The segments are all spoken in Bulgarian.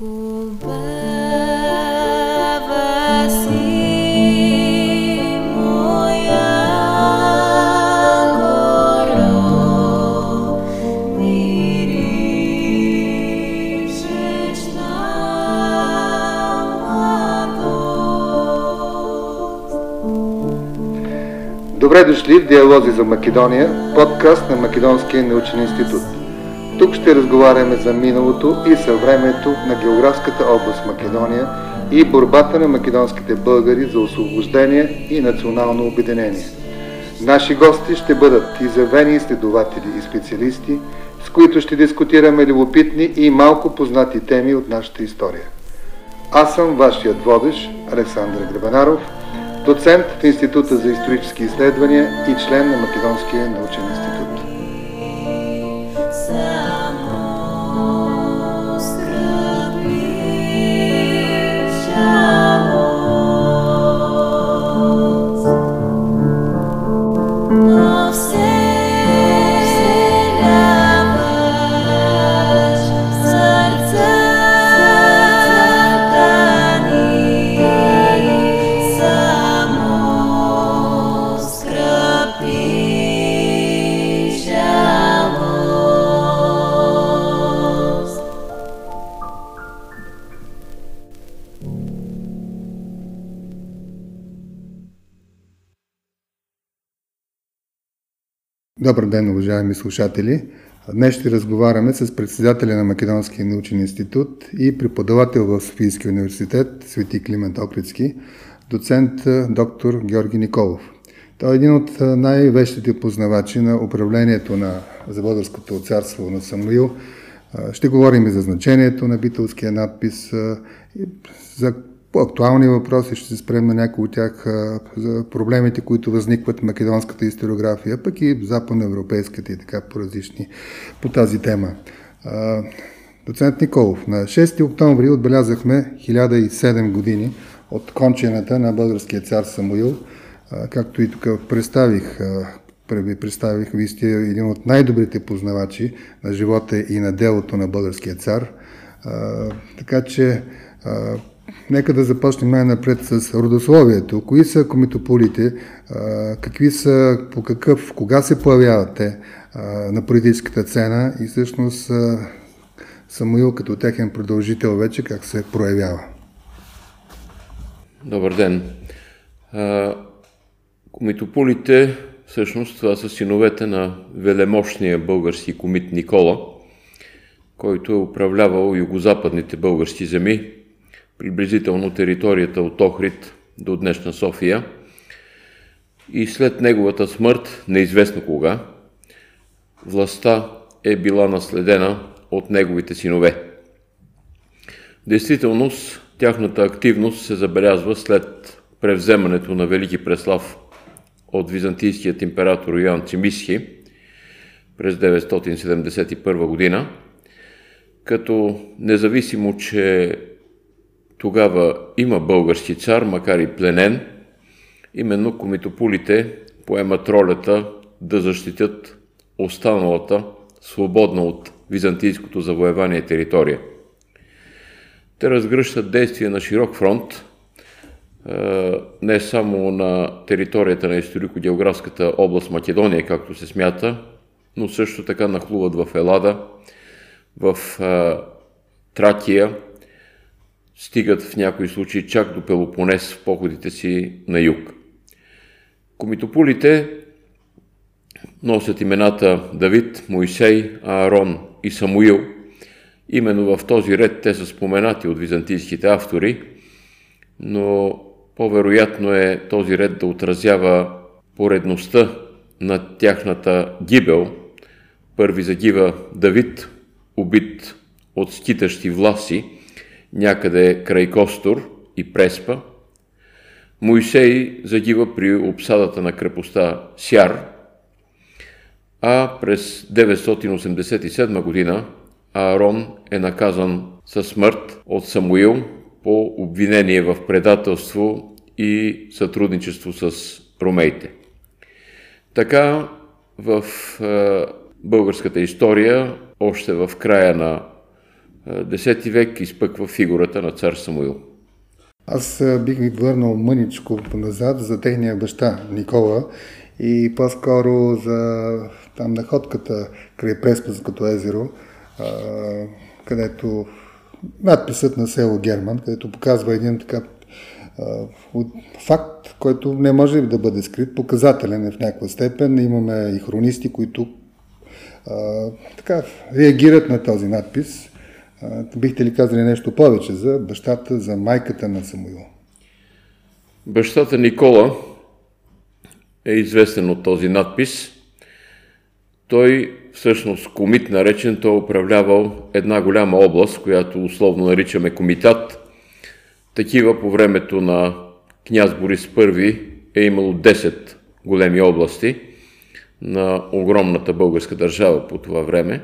Добре дошли в Диалози за Македония, подкаст на Македонския научен институт. Тук ще разговаряме за миналото и съвремето на географската област Македония и борбата на македонските българи за освобождение и национално обединение. Наши гости ще бъдат изявени изследователи и специалисти, с които ще дискутираме любопитни и малко познати теми от нашата история. Аз съм вашият водещ, Александър Гребанаров – доцент в Института за исторически изследвания и член на Македонския научен институт. Добър ден, уважаеми слушатели! Днес ще разговаряме с председателя на Македонския научен институт и преподавател в Софийския университет Свети Климент Оприцки, доцент доктор Георги Николов. Той е един от най-вещите познавачи на управлението на за българското царство на Самуил. Ще говорим и за значението на битълския надпис, за по-актуални въпроси, ще се спрем на някои от тях за проблемите, които възникват в македонската историография, пък и западноевропейската и така по-различни по тази тема. Доцент Николов, на 6 октомври отбелязахме 1007 години от кончената на българския цар Самуил, както и тук представих, ви представих, вие сте един от най-добрите познавачи на живота и на делото на българския цар. Така че Нека да започнем най-напред с родословието. Кои са комитополите, какви са, по какъв, кога се появяват те на политическата цена и всъщност Самуил като техен продължител вече как се проявява? Добър ден. Комитополите, всъщност това са синовете на велемощния български комит Никола, който е управлявал югозападните български земи приблизително територията от Охрид до днешна София. И след неговата смърт, неизвестно кога, властта е била наследена от неговите синове. В действителност, тяхната активност се забелязва след превземането на Велики Преслав от византийският император Йоан Цимисхи през 971 година, като независимо, че тогава има български цар, макар и пленен, именно комитополите поемат ролята да защитят останалата, свободна от византийското завоевание територия. Те разгръщат действия на широк фронт, не само на територията на историко-географската област Македония, както се смята, но също така нахлуват в Елада, в Тракия, стигат в някои случаи чак до Пелопонес в походите си на юг. Комитополите носят имената Давид, Моисей, Аарон и Самуил. Именно в този ред те са споменати от византийските автори, но по-вероятно е този ред да отразява поредността на тяхната гибел. Първи загива Давид, убит от скитащи власи, някъде край Костор и Преспа. Моисей загива при обсадата на крепостта Сяр, а през 987 година Аарон е наказан със смърт от Самуил по обвинение в предателство и сътрудничество с ромейте. Така в е, българската история, още в края на X век изпъква фигурата на цар Самуил. Аз бих ви върнал мъничко назад за техния баща Никола и по-скоро за там находката край Преспанското езеро, където надписът на село Герман, където показва един така факт, който не може да бъде скрит, показателен е в някаква степен. Имаме и хронисти, които а, така реагират на този надпис. Бихте ли казали нещо повече за бащата, за майката на Самуил? Бащата Никола е известен от този надпис. Той всъщност комит наречен, той е управлявал една голяма област, която условно наричаме комитат. Такива по времето на княз Борис I е имало 10 големи области на огромната българска държава по това време.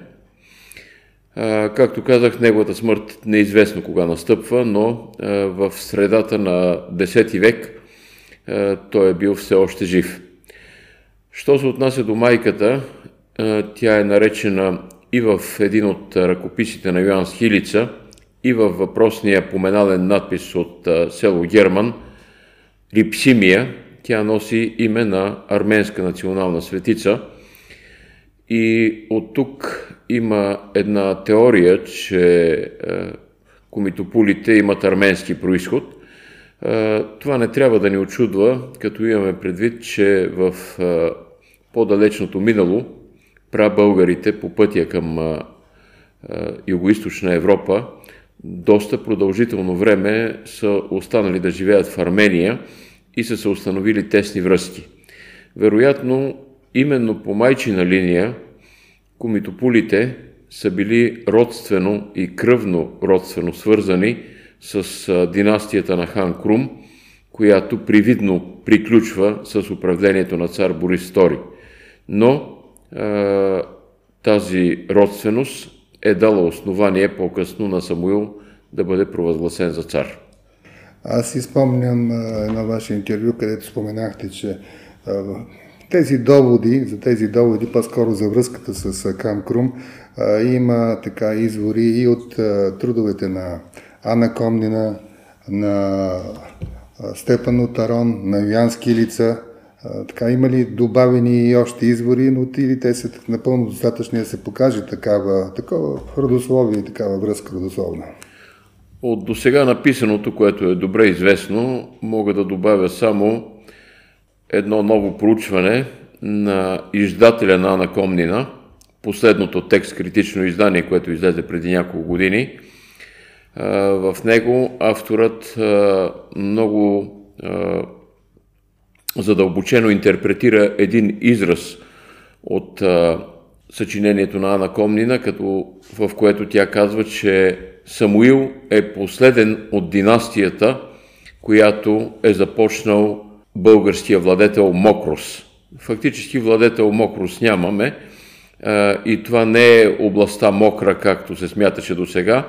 Както казах, неговата смърт неизвестно кога настъпва, но в средата на 10 век той е бил все още жив. Що се отнася до майката, тя е наречена и в един от ръкописите на Йоан Схилица, и във въпросния поменален надпис от село Герман, Липсимия, тя носи име на арменска национална светица. И от тук има една теория, че комитополите имат арменски происход. Това не трябва да ни очудва, като имаме предвид, че в по-далечното минало прабългарите по пътя към Юго-Источна Европа доста продължително време са останали да живеят в Армения и са се установили тесни връзки. Вероятно, именно по майчина линия комитополите са били родствено и кръвно родствено свързани с династията на хан Крум, която привидно приключва с управлението на цар Борис II. Но а, тази родственост е дала основание по-късно на Самуил да бъде провъзгласен за цар. Аз си спомням едно ваше интервю, където споменахте, че тези доводи, за тези доводи, по-скоро за връзката с Кам Крум, има така извори и от трудовете на Ана Комнина, на Степан Отарон, на Йоан лица. Така, има ли добавени и още извори, но или те са напълно достатъчни да се покаже такава, такова родословие и такава връзка родословна? От до сега написаното, което е добре известно, мога да добавя само едно ново проучване на издателя на Ана Комнина, последното текст критично издание, което излезе преди няколко години. В него авторът много задълбочено интерпретира един израз от съчинението на Ана Комнина, като, в което тя казва, че Самуил е последен от династията, която е започнал българския владетел Мокрос. Фактически владетел Мокрос нямаме и това не е областта Мокра, както се смяташе до сега,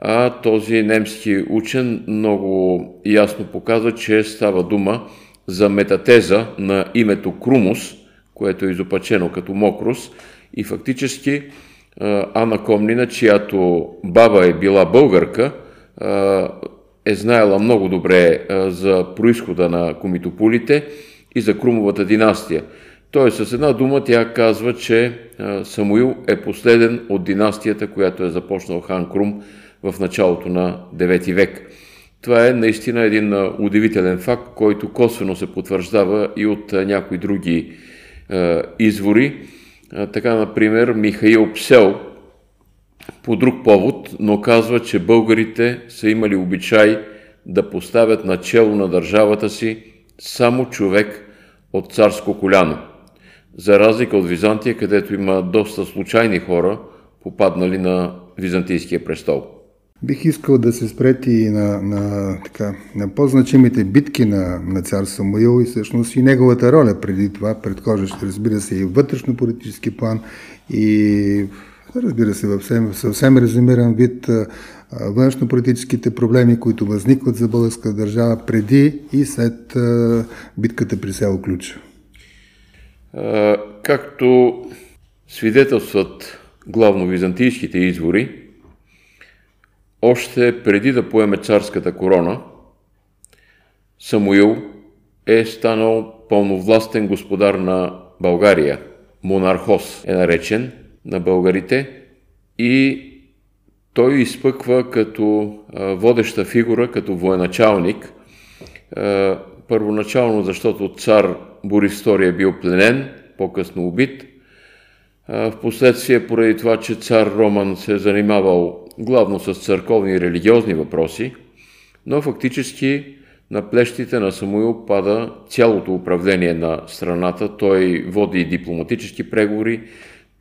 а този немски учен много ясно показва, че става дума за метатеза на името Крумус, което е изопачено като Мокрос и фактически Ана Комнина, чиято баба е била българка, е знаела много добре за происхода на комитополите и за Крумовата династия. Тоест, с една дума тя казва, че Самуил е последен от династията, която е започнал хан Крум в началото на 9 век. Това е наистина един удивителен факт, който косвено се потвърждава и от някои други извори. Така, например, Михаил Псел по друг повод, но казва, че българите са имали обичай да поставят начало на държавата си само човек от царско коляно. За разлика от Византия, където има доста случайни хора, попаднали на Византийския престол. Бих искал да се спрети и на, на, така, на по-значимите битки на, на цар Самуил и всъщност и неговата роля преди това, предхождаща, разбира се, и вътрешно-политически план и разбира се, съвсем, съвсем резюмиран вид външно-политическите проблеми, които възникват за българска държава преди и след битката при село Ключ. Както свидетелстват главно византийските извори, още преди да поеме царската корона, Самуил е станал пълновластен господар на България. Монархос е наречен на българите и той изпъква като водеща фигура, като военачалник. Първоначално, защото цар Борис II е бил пленен, по-късно убит. Впоследствие, поради това, че цар Роман се е занимавал главно с църковни и религиозни въпроси, но фактически на плещите на Самуил пада цялото управление на страната. Той води дипломатически преговори,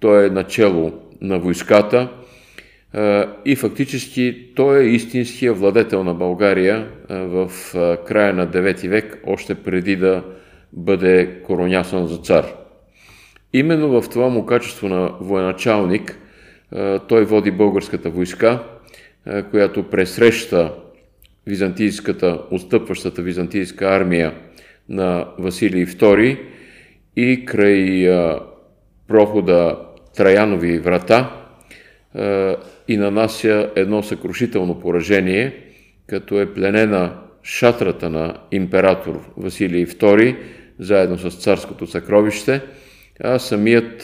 той е начало на войската и фактически той е истинския владетел на България в края на 9 век, още преди да бъде коронясан за цар. Именно в това му качество на военачалник той води българската войска, която пресреща византийската, отстъпващата византийска армия на Василий II и край прохода Траянови врата и нанася едно съкрушително поражение, като е пленена шатрата на император Василий II, заедно с царското съкровище, а самият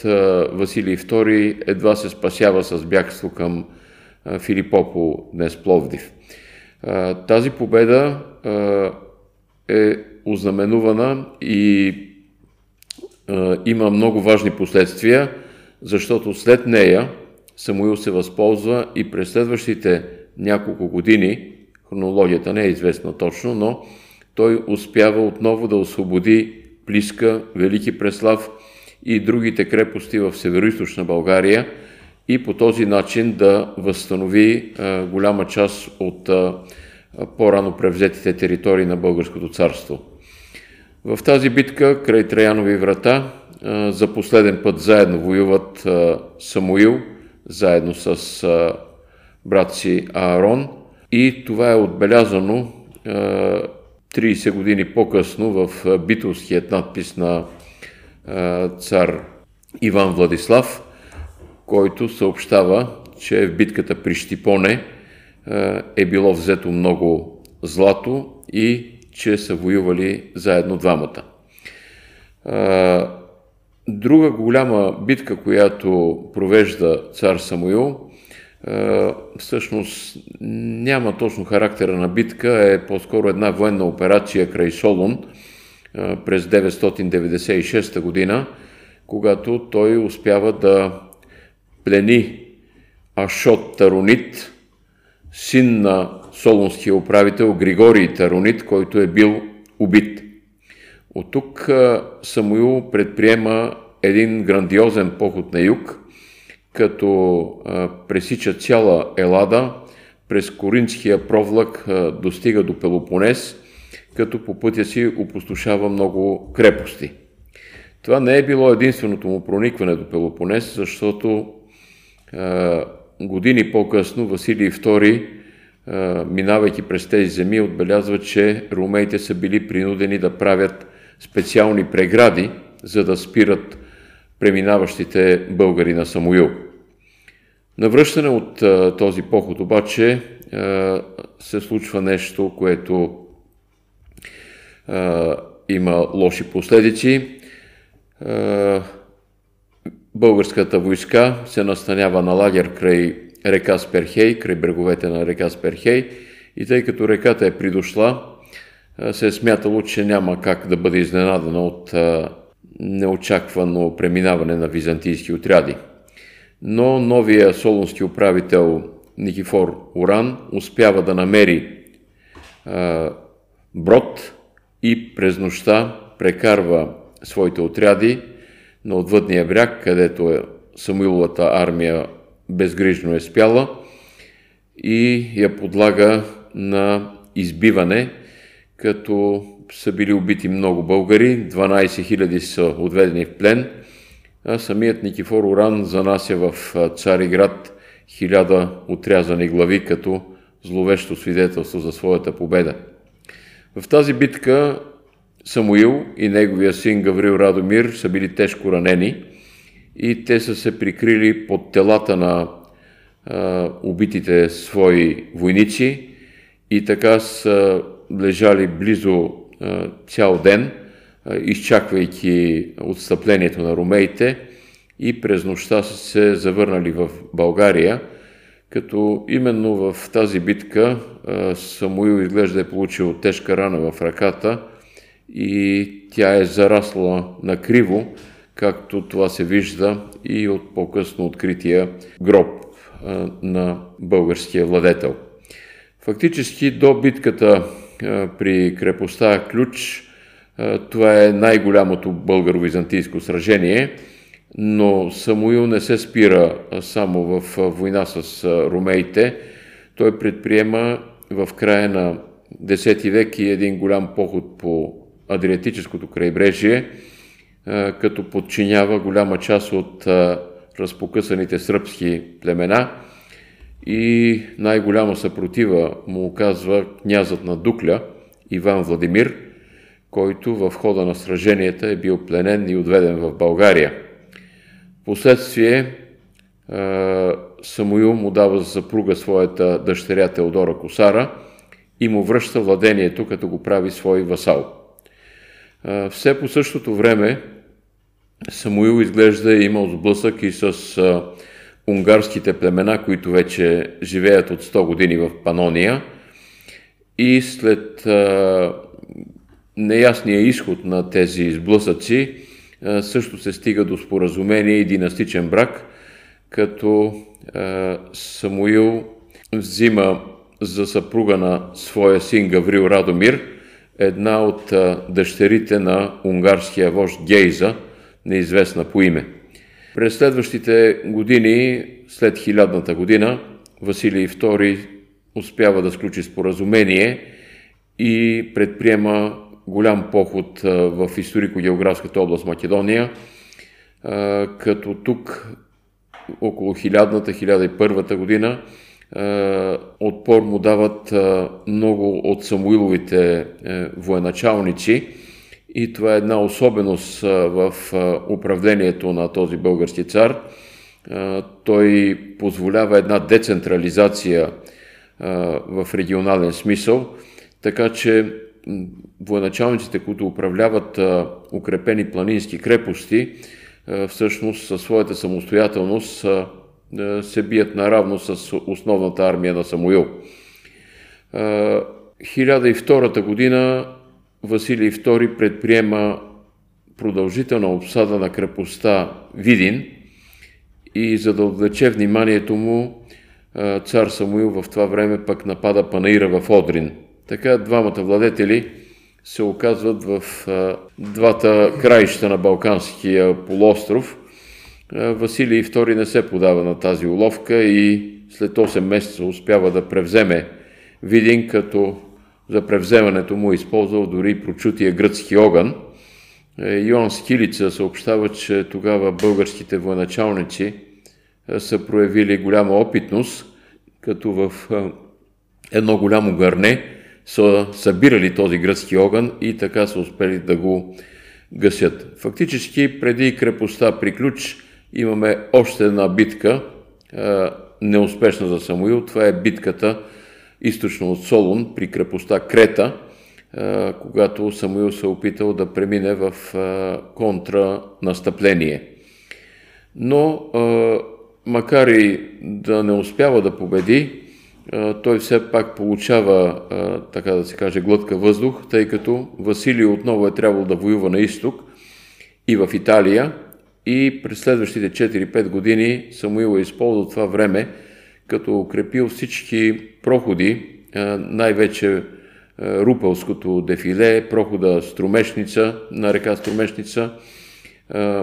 Василий II едва се спасява с бягство към Филипопо, днес Пловдив. Тази победа е ознаменувана и има много важни последствия, защото след нея Самуил се възползва и през следващите няколко години, хронологията не е известна точно, но той успява отново да освободи Плиска, Велики Преслав и другите крепости в северо България и по този начин да възстанови а, голяма част от а, по-рано превзетите територии на Българското царство. В тази битка, край Траянови врата, за последен път заедно воюват Самуил, заедно с брат си Аарон и това е отбелязано 30 години по-късно в битовският надпис на цар Иван Владислав, който съобщава, че в битката при Штипоне е било взето много злато и че са воювали заедно двамата. Друга голяма битка, която провежда цар Самуил, всъщност няма точно характера на битка, е по-скоро една военна операция край Солун през 996 година, когато той успява да плени Ашот Таронит, син на солунския управител Григорий Таронит, който е бил убит. От тук Самуил предприема един грандиозен поход на юг, като пресича цяла Елада, през Коринския провлак достига до Пелопонес, като по пътя си опустошава много крепости. Това не е било единственото му проникване до Пелопонес, защото години по-късно Василий II, минавайки през тези земи, отбелязва, че румеите са били принудени да правят специални прегради, за да спират преминаващите българи на Самуил. Навръщане от този поход обаче се случва нещо, което има лоши последици. Българската войска се настанява на лагер край река Сперхей, край бреговете на река Сперхей и тъй като реката е придошла, се е смятало, че няма как да бъде изненадана от неочаквано преминаване на византийски отряди. Но новия солунски управител Никифор Уран успява да намери брод и през нощта прекарва своите отряди на отвъдния бряг, където е Самуиловата армия безгрижно е спяла и я подлага на избиване, като са били убити много българи, 12 000 са отведени в плен, а самият Никифор Оран занася в Цариград хиляда отрязани глави като зловещо свидетелство за своята победа. В тази битка Самуил и неговия син Гаврил Радомир са били тежко ранени и те са се прикрили под телата на убитите свои войници и така са лежали близо цял ден, изчаквайки отстъплението на румеите и през нощта са се завърнали в България, като именно в тази битка Самуил изглежда е получил тежка рана в ръката и тя е зарасла на криво, както това се вижда и от по-късно открития гроб на българския владетел. Фактически до битката при крепостта Ключ това е най-голямото българо-византийско сражение, но Самуил не се спира само в война с ромеите. Той предприема в края на X век и един голям поход по Адриатическото крайбрежие, като подчинява голяма част от разпокъсаните сръбски племена и най-голяма съпротива му оказва князът на Дукля, Иван Владимир, който в хода на сраженията е бил пленен и отведен в България. Последствие Самуил му дава за съпруга своята дъщеря Теодора Косара и му връща владението, като го прави свой васал. Все по същото време Самуил изглежда е имал сблъсък и с унгарските племена, които вече живеят от 100 години в Панония. И след неясния изход на тези сблъсъци, а, също се стига до споразумение и династичен брак, като Самуил взима за съпруга на своя син Гаврил Радомир, една от дъщерите на унгарския вожд Гейза, неизвестна по име. През следващите години, след хилядната година, Василий II успява да сключи споразумение и предприема голям поход в историко-географската област Македония, като тук около 1000-та, 1001 година отпор му дават много от Самуиловите е, военачалници, и това е една особеност в управлението на този български цар. Той позволява една децентрализация в регионален смисъл, така че военачалниците, които управляват укрепени планински крепости, всъщност със своята самостоятелност се бият наравно с основната армия на Самуил. 1002 година Василий II предприема продължителна обсада на крепостта Видин и за да отвлече вниманието му, цар Самуил в това време пък напада Панаира в Одрин. Така двамата владетели се оказват в двата краища на Балканския полуостров. Василий II не се подава на тази уловка и след 8 месеца успява да превземе Видин, като за превземането му е използвал дори прочутия гръцки огън. Е, Йоан Скилица съобщава, че тогава българските военачалници е, са проявили голяма опитност, като в е, едно голямо гърне са събирали този гръцки огън и така са успели да го гасят. Фактически, преди крепостта приключ, имаме още една битка, неуспешна за Самуил. Това е битката източно от Солун, при крепостта Крета, когато Самуил се опитал да премине в контранастъпление. Но, макар и да не успява да победи, той все пак получава, така да се каже, глътка въздух, тъй като Василий отново е трябвало да воюва на изток и в Италия и през следващите 4-5 години Самуил е използвал това време, като укрепил всички проходи, най-вече Рупелското дефиле, прохода Струмешница, на река Струмешница,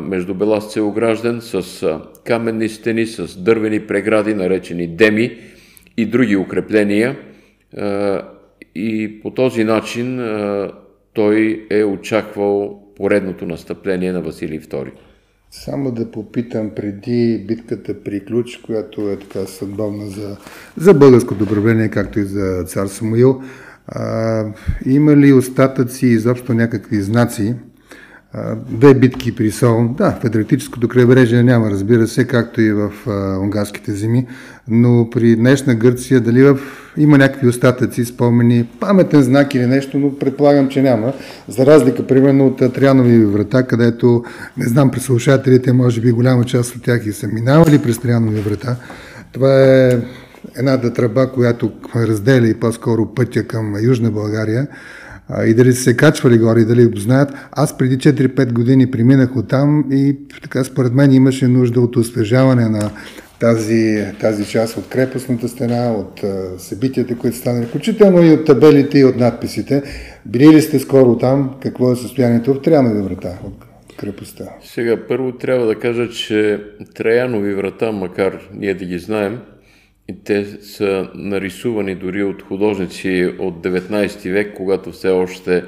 между Беласце и Огражден, с каменни стени, с дървени прегради, наречени деми и други укрепления. И по този начин той е очаквал поредното настъпление на Василий II. Само да попитам преди битката при Ключ, която е така съдбовна за, за българското управление, както и за цар Самуил, а, има ли остатъци, изобщо някакви знаци? Две битки при Солун. Да, в Адриатическото крайбрежие няма, разбира се, както и в а, унгарските земи, но при днешна Гърция дали в... има някакви остатъци, спомени, паметен знак или нещо, но предполагам, че няма. За разлика, примерно, от Трианови врата, където, не знам, при слушателите, може би голяма част от тях и са минавали през Трианови врата. Това е една тръба, която разделя и по-скоро пътя към Южна България и дали се качвали горе и дали го знаят. Аз преди 4-5 години преминах от там и така според мен имаше нужда от освежаване на тази, тази част от крепостната стена, от събитията, които станали, включително и от табелите и от надписите. Били ли сте скоро там? Какво е състоянието в Траянови врата от крепостта? Сега първо трябва да кажа, че Траянови врата, макар ние да ги знаем, те са нарисувани дори от художници от 19 век, когато все още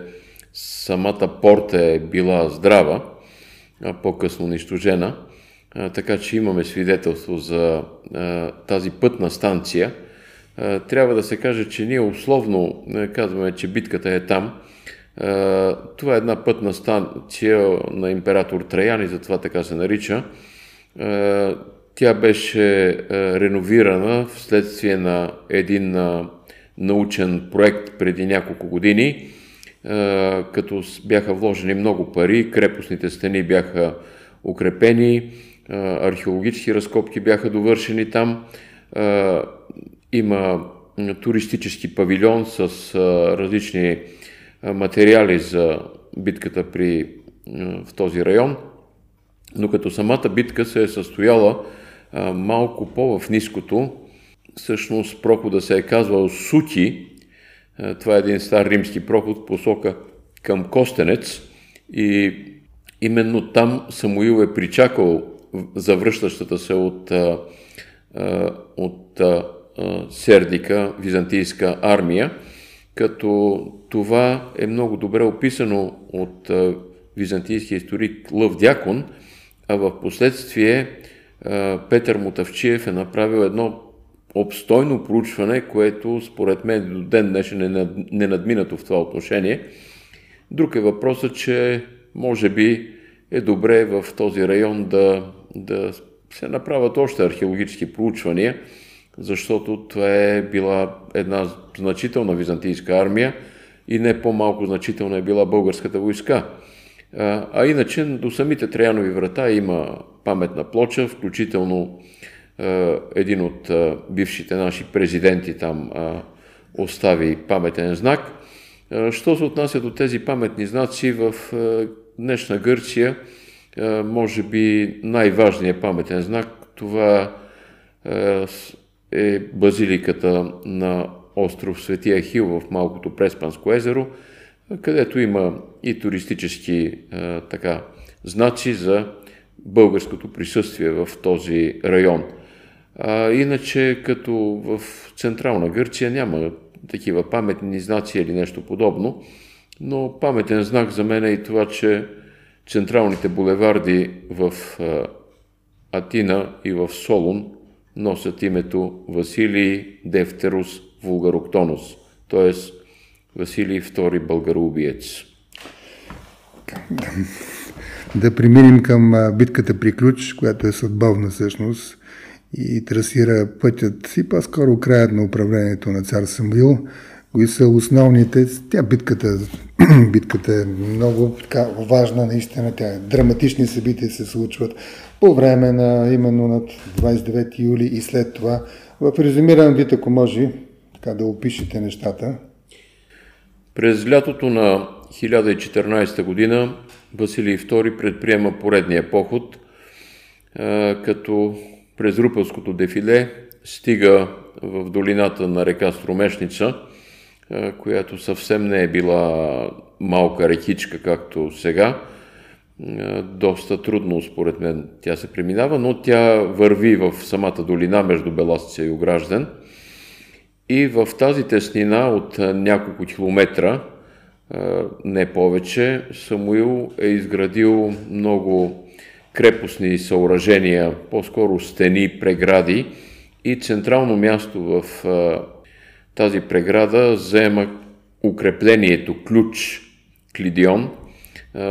самата порта е била здрава, а по-късно унищожена. Така че имаме свидетелство за тази пътна станция. Трябва да се каже, че ние условно казваме, че битката е там. Това е една пътна станция на император Траян и затова така се нарича. Тя беше реновирана вследствие на един научен проект преди няколко години, като бяха вложени много пари, крепостните стени бяха укрепени, археологически разкопки бяха довършени там. Има туристически павилион с различни материали за битката при, в този район. Но като самата битка се е състояла малко по-в ниското. Всъщност прохода се е казвал Сути. Това е един стар римски проход посока към Костенец и именно там Самуил е причакал завръщащата се от, от Сердика византийска армия, като това е много добре описано от византийския историк Лъв Дякон, а в последствие Петър Мотавчиев е направил едно обстойно проучване, което според мен до ден днешен е ненадминато в това отношение. Друг е въпросът, че може би е добре в този район да, да се направят още археологически проучвания, защото това е била една значителна византийска армия и не по-малко значителна е била българската войска. А, иначе до самите Траянови врата има паметна плоча, включително един от бившите наши президенти там остави паметен знак. Що се отнася до тези паметни знаци в днешна Гърция, може би най-важният паметен знак това а, е базиликата на остров Светия Хил в малкото Преспанско езеро – където има и туристически а, така, знаци за българското присъствие в този район. А, иначе, като в Централна Гърция няма такива паметни знаци или нещо подобно, но паметен знак за мен е и това, че централните булеварди в Атина и в Солун носят името Василий Дефтерус Вулгароктонус, т.е. Василий II българоубиец. Да преминем към битката при Ключ, която е съдбовна всъщност и трасира пътят и по-скоро краят на управлението на цар Самуил. Кои са основните? Тя битката, битката е много така, важна, наистина. Тя е, драматични събития се случват по време на именно над 29 юли и след това. В резюмиран вид, ако може, така да опишете нещата. През лятото на 1014 година Василий II предприема поредния поход, като през Рупълското дефиле стига в долината на река Струмешница, която съвсем не е била малка рекичка, както сега. Доста трудно, според мен, тя се преминава, но тя върви в самата долина между Беласица и Огражден – и в тази теснина от няколко километра, не повече, Самуил е изградил много крепостни съоръжения, по-скоро стени, прегради и централно място в тази преграда заема укреплението ключ Клидион,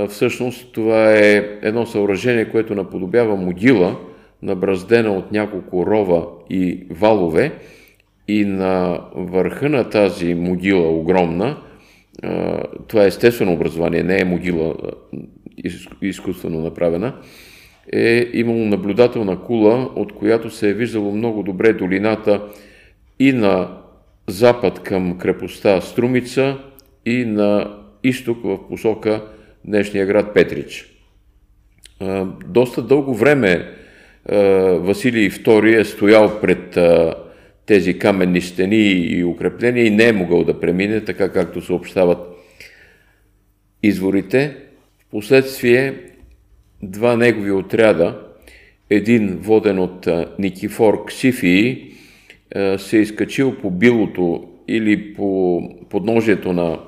Всъщност това е едно съоръжение, което наподобява могила, набраздена от няколко рова и валове. И на върха на тази могила огромна, това е естествено образование, не е могила изкуствено направена, е имало наблюдателна кула, от която се е виждало много добре долината и на запад към крепостта Струмица и на изток в посока днешния град Петрич. Доста дълго време Василий II е стоял пред тези каменни стени и укрепления и не е могъл да премине, така както съобщават изворите. Впоследствие два негови отряда, един воден от Никифор Ксифии, се е изкачил по билото или по подножието на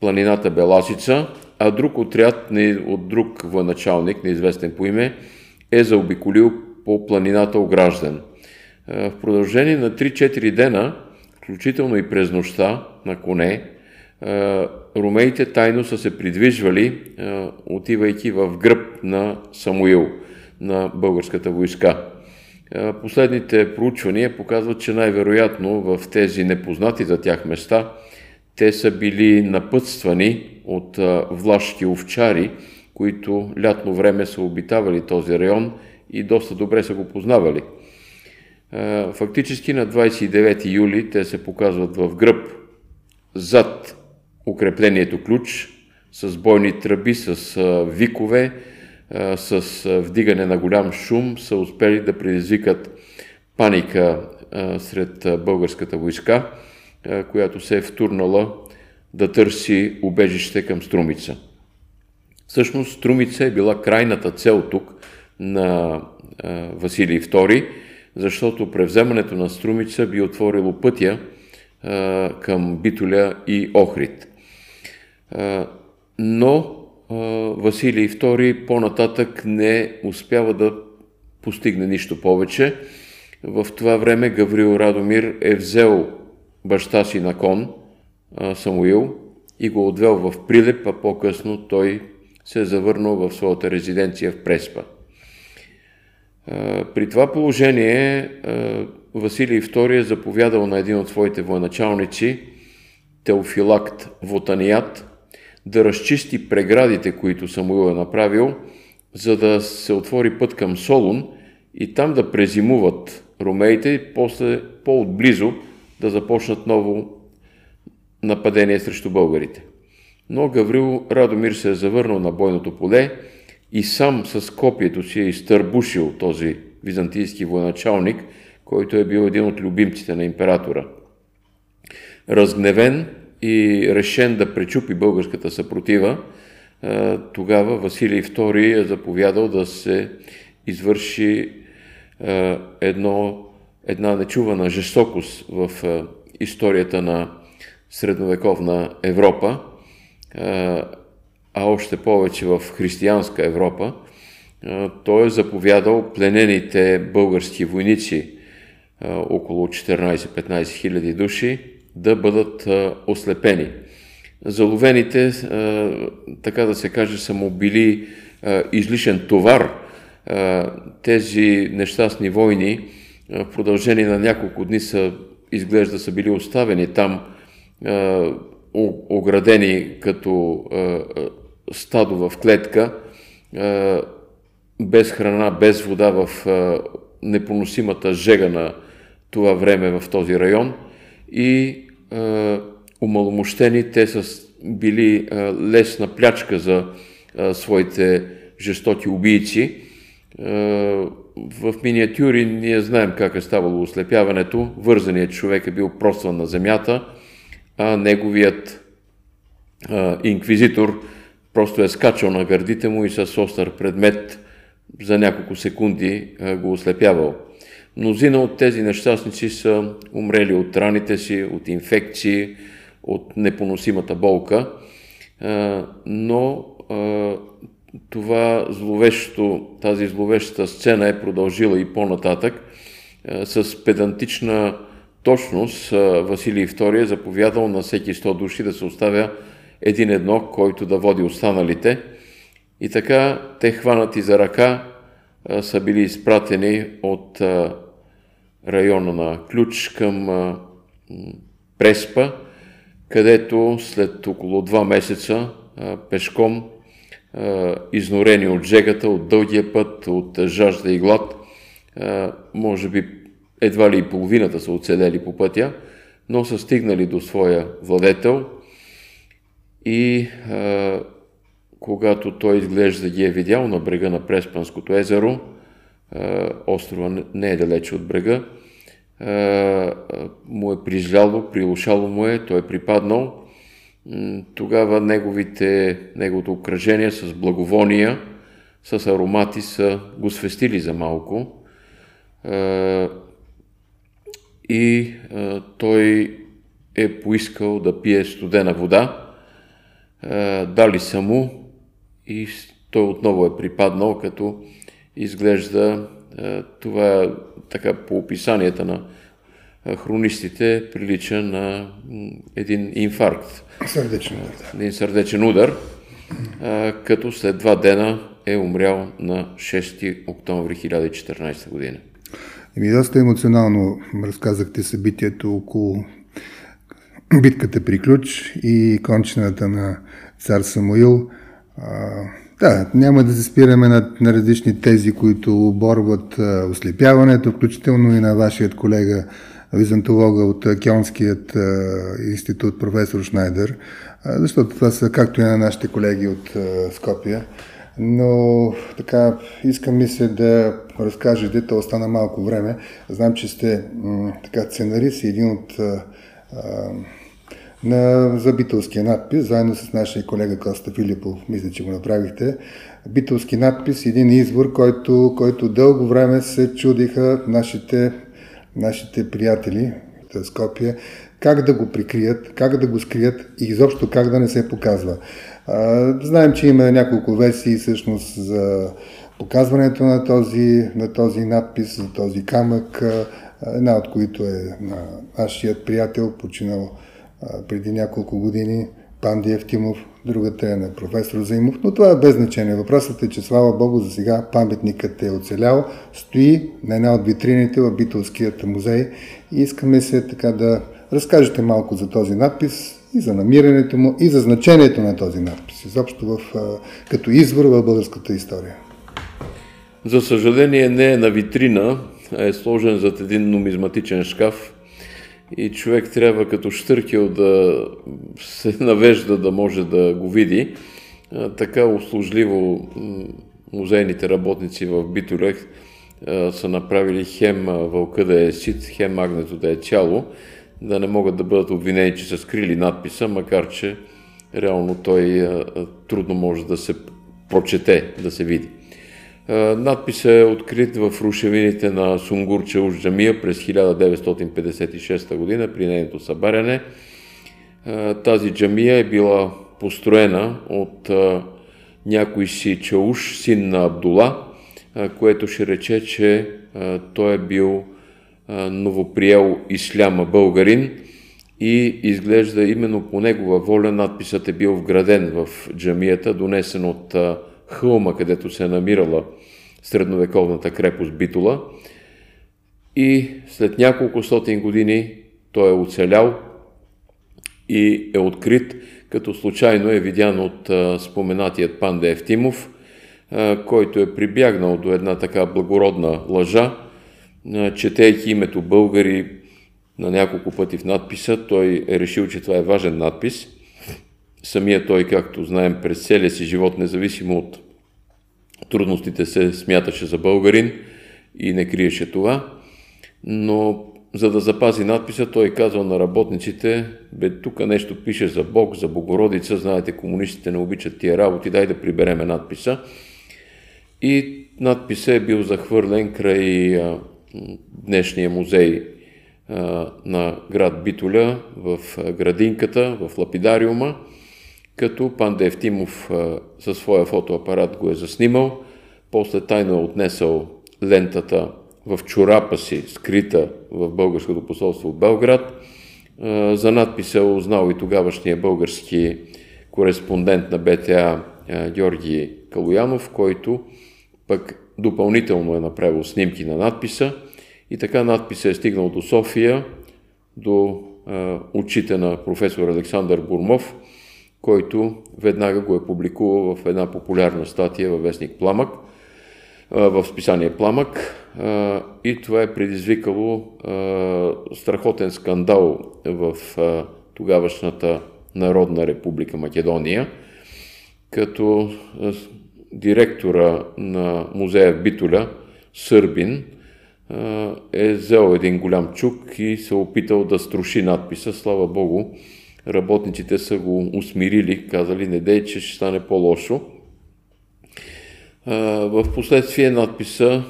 планината Беласица, а друг отряд от друг военачалник, неизвестен по име, е заобиколил по планината Огражден. В продължение на 3-4 дена, включително и през нощта на коне, ромеите тайно са се придвижвали, отивайки в гръб на Самуил, на българската войска. Последните проучвания показват, че най-вероятно в тези непознати за тях места те са били напътствани от влашки овчари, които лятно време са обитавали този район и доста добре са го познавали. Фактически на 29 юли те се показват в гръб зад укреплението ключ с бойни тръби, с викове, с вдигане на голям шум са успели да предизвикат паника сред българската войска, която се е втурнала да търси убежище към Струмица. Всъщност Струмица е била крайната цел тук на Василий II, защото превземането на Струмица би отворило пътя към Битоля и Охрид. Но Василий II по-нататък не успява да постигне нищо повече. В това време Гаврил Радомир е взел баща си на кон, Самуил, и го отвел в Прилеп, а по-късно той се е завърнал в своята резиденция в Преспа. При това положение Василий II е заповядал на един от своите военачалници, Теофилакт Вотаният, да разчисти преградите, които Самуил е направил, за да се отвори път към Солун и там да презимуват ромеите и после по-отблизо да започнат ново нападение срещу българите. Но Гаврил Радомир се е завърнал на бойното поле и сам с копието си е изтърбушил този византийски военачалник, който е бил един от любимците на императора. Разгневен и решен да пречупи българската съпротива, тогава Василий II е заповядал да се извърши едно, една нечувана жестокост в историята на средновековна Европа, а още повече в християнска Европа, той е заповядал пленените български войници, около 14-15 хиляди души, да бъдат ослепени. Заловените, така да се каже, са му били излишен товар. Тези нещастни войни в продължение на няколко дни са, изглежда, са били оставени там оградени като стадо в клетка, без храна, без вода в непоносимата жега на това време в този район и умаломощени те са били лесна плячка за своите жестоки убийци. В миниатюри ние знаем как е ставало ослепяването. Вързаният човек е бил простван на земята – а неговият инквизитор просто е скачал на гърдите му и с остър предмет за няколко секунди го ослепявал. Мнозина от тези нещастници са умрели от раните си, от инфекции, от непоносимата болка, но това зловещо, тази зловещата сцена е продължила и по-нататък с педантична точност Василий II е заповядал на всеки 100 души да се оставя един едно, който да води останалите. И така те хванати за ръка са били изпратени от района на Ключ към Преспа, където след около два месеца пешком, изнорени от жегата, от дългия път, от жажда и глад, може би едва ли и половината са оцелели по пътя, но са стигнали до своя владетел и когато той изглежда ги е видял на брега на Преспанското езеро, острова не е далече от брега, а, му е прижало, прилушало му е, той е припаднал. Тогава неговите, неговото окръжение с благовония, с аромати са го свестили за малко. И той е поискал да пие студена вода дали са му и той отново е припаднал, като изглежда това така по описанията на хронистите прилича на един инфаркт. Сърдечен удар. Да. Един сърдечен удар, като след два дена е умрял на 6 октомври 2014 година. Еми, доста емоционално разказахте събитието около битката при ключ и кончината на цар Самуил. Да, няма да се спираме на, на различни тези, които оборват ослепяването, включително и на вашият колега византолога от Кьонският а, институт, професор Шнайдер, а, защото това са както и на нашите колеги от а, Скопия. Но така, искам ми се да разкажете, то остана малко време. Знам, че сте м- така сценарист и един от а, на, за битълския надпис, заедно с нашия колега Коста Филипов, мисля, че го направихте. Битълски надпис, един извор, който, който дълго време се чудиха нашите, нашите приятели в Скопия, как да го прикрият, как да го скрият и изобщо как да не се показва. А, знаем, че има няколко версии всъщност за показването на този, на този надпис, за този камък, една от които е на нашият приятел, починал преди няколко години, Панди Евтимов, другата е на професор Заимов, но това е без значение. Въпросът е, че слава Богу за сега паметникът е оцелял, стои на една от витрините в Битолският музей и искаме се така да разкажете малко за този надпис и за намирането му и за значението на този надпис, изобщо в, като извор в българската история. За съжаление не е на витрина, а е сложен зад един нумизматичен шкаф и човек трябва като штъркел да се навежда да може да го види. Така услужливо музейните работници в Битолех са направили хем вълка да е сит, хем агнето да е цяло, да не могат да бъдат обвинени, че са скрили надписа, макар че реално той трудно може да се прочете, да се види. Надписът е открит в рушевините на Сунгур Чауш джамия през 1956 година при нейното събаряне. Тази джамия е била построена от някой си Чауш, син на Абдула, което ще рече, че той е бил новоприел исляма българин и изглежда именно по негова воля надписът е бил вграден в джамията, донесен от хълма, където се е намирала средновековната крепост Битула. И след няколко стотин години той е оцелял и е открит, като случайно е видян от споменатият панда Евтимов, който е прибягнал до една така благородна лъжа, четейки името българи на няколко пъти в надписа, той е решил, че това е важен надпис. Самия той, както знаем, през целия си живот, независимо от трудностите се смяташе за българин и не криеше това, но за да запази надписа, той казал на работниците, бе, тук нещо пише за Бог, за Богородица, знаете, комунистите не обичат тия работи, дай да прибереме надписа. И надписа е бил захвърлен край а, днешния музей а, на град Битоля в градинката, в лапидариума като Панда Евтимов със своя фотоапарат го е заснимал, после тайно е отнесъл лентата в чорапа си, скрита в българското посолство в Белград. За надпис е узнал и тогавашния български кореспондент на БТА Георги Калоянов, който пък допълнително е направил снимки на надписа и така надписът е стигнал до София, до очите на професор Александър Бурмов, който веднага го е публикувал в една популярна статия във вестник Пламък, в списание Пламък и това е предизвикало страхотен скандал в тогавашната Народна република Македония, като директора на музея Битоля, Сърбин, е взел един голям чук и се опитал да струши надписа. Слава Богу, работниците са го усмирили, казали, не дей, че ще стане по-лошо. В последствие надписа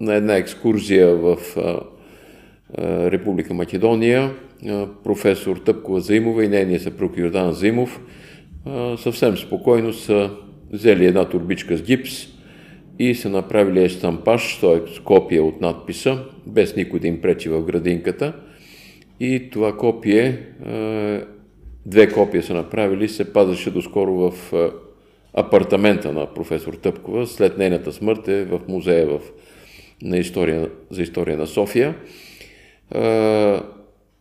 на една екскурзия в Република Македония, професор Тъпкова Заимова и нейния съпруг Йордан Заимов съвсем спокойно са взели една турбичка с гипс и са направили естампаж, т.е. копия от надписа, без никой да им пречи в градинката. И това копие, две копия са направили, се пазеше доскоро в апартамента на професор Тъпкова. След нейната смърт е в музея в, на история, за история на София.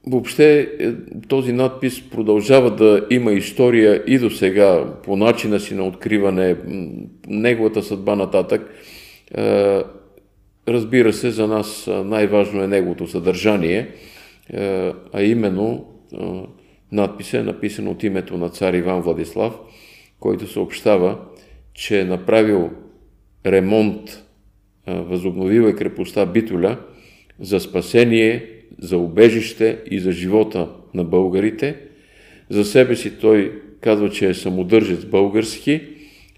Въобще е, този надпис продължава да има история и до сега по начина си на откриване, неговата съдба нататък. Разбира се, за нас най-важно е неговото съдържание, а именно надпис е написан от името на цар Иван Владислав, който съобщава, че е направил ремонт, възобновил е крепостта Битоля за спасение за убежище и за живота на българите. За себе си той казва, че е самодържец български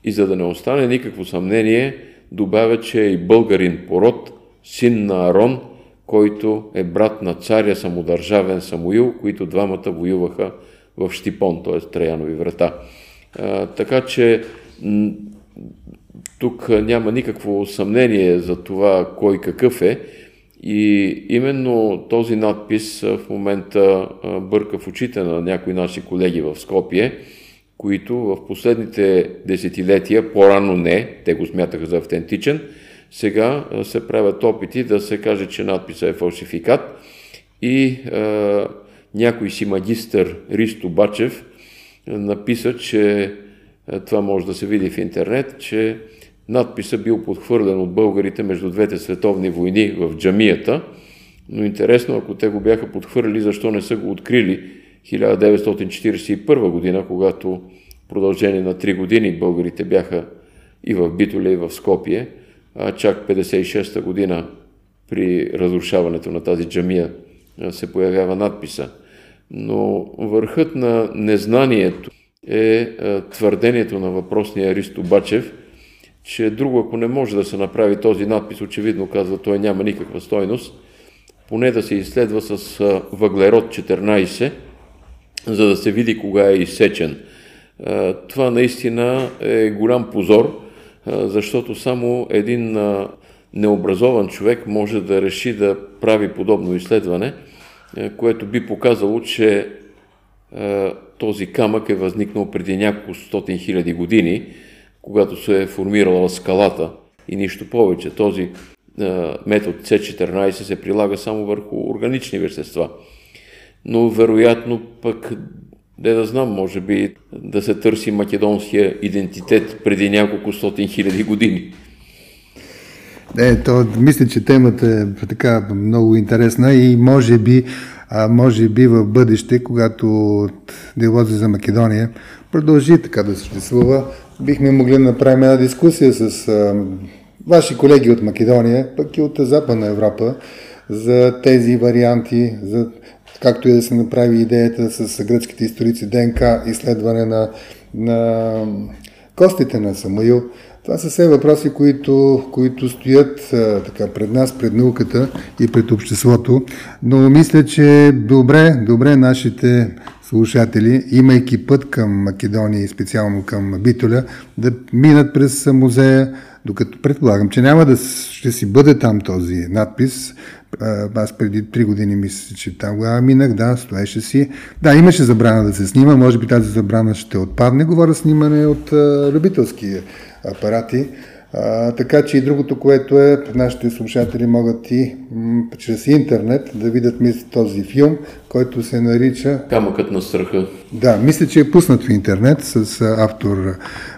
и за да не остане никакво съмнение, добавя, че е и българин пород, син на Арон, който е брат на царя самодържавен Самуил, които двамата воюваха в Штипон, т.е. Траянови врата. А, така че тук няма никакво съмнение за това кой какъв е. И именно този надпис в момента бърка в очите на някои наши колеги в Скопие, които в последните десетилетия, по-рано не, те го смятаха за автентичен, сега се правят опити да се каже, че надписът е фалшификат и а, някой си магистър Ристо Бачев написа, че това може да се види в интернет, че Надписът бил подхвърлен от българите между двете световни войни в джамията, но интересно, ако те го бяха подхвърлили, защо не са го открили 1941 година, когато в продължение на 3 години българите бяха и в Битоле, и в Скопие, чак 56 година при разрушаването на тази джамия се появява надписа. Но върхът на незнанието е твърдението на въпросния Аристо Бачев – че друго, ако не може да се направи този надпис, очевидно казва, той няма никаква стойност, поне да се изследва с въглерод 14, за да се види кога е изсечен. Това наистина е голям позор, защото само един необразован човек може да реши да прави подобно изследване, което би показало, че този камък е възникнал преди няколко стотин хиляди години, когато се е формирала скалата и нищо повече. Този метод C14 се прилага само върху органични вещества. Но вероятно пък, де да знам, може би да се търси македонския идентитет преди няколко стотин хиляди години. Не, то, мисля, че темата е така много интересна и може би, а, може би в бъдеще, когато делози за Македония продължи така да съществува, бихме могли да направим една дискусия с а, ваши колеги от Македония, пък и от Западна Европа, за тези варианти, за както и да се направи идеята с гръцките историци ДНК, изследване на, на костите на Самуил. Това са все въпроси, които, които стоят а, така, пред нас, пред науката и пред обществото. Но мисля, че добре, добре нашите слушатели, имайки път към Македония и специално към Битоля, да минат през музея, докато предполагам, че няма да ще си бъде там този надпис. Аз преди три години мисля, че там тогава минах, да, стоеше си. Да, имаше забрана да се снима, може би тази забрана ще отпадне. Говоря снимане от а, любителски апарати. А, така че и другото, което е, нашите слушатели могат и м- чрез интернет да видят мисля, този филм, който се нарича... Камъкът на страха. Да, мисля, че е пуснат в интернет с автор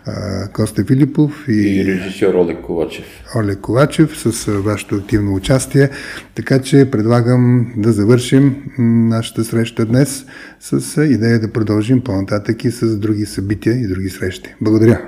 а, Коста Филипов и, и режисьор Олег Ковачев. Олег Ковачев с вашето активно участие. Така че предлагам да завършим нашата среща днес с идея да продължим по-нататък и с други събития и други срещи. Благодаря.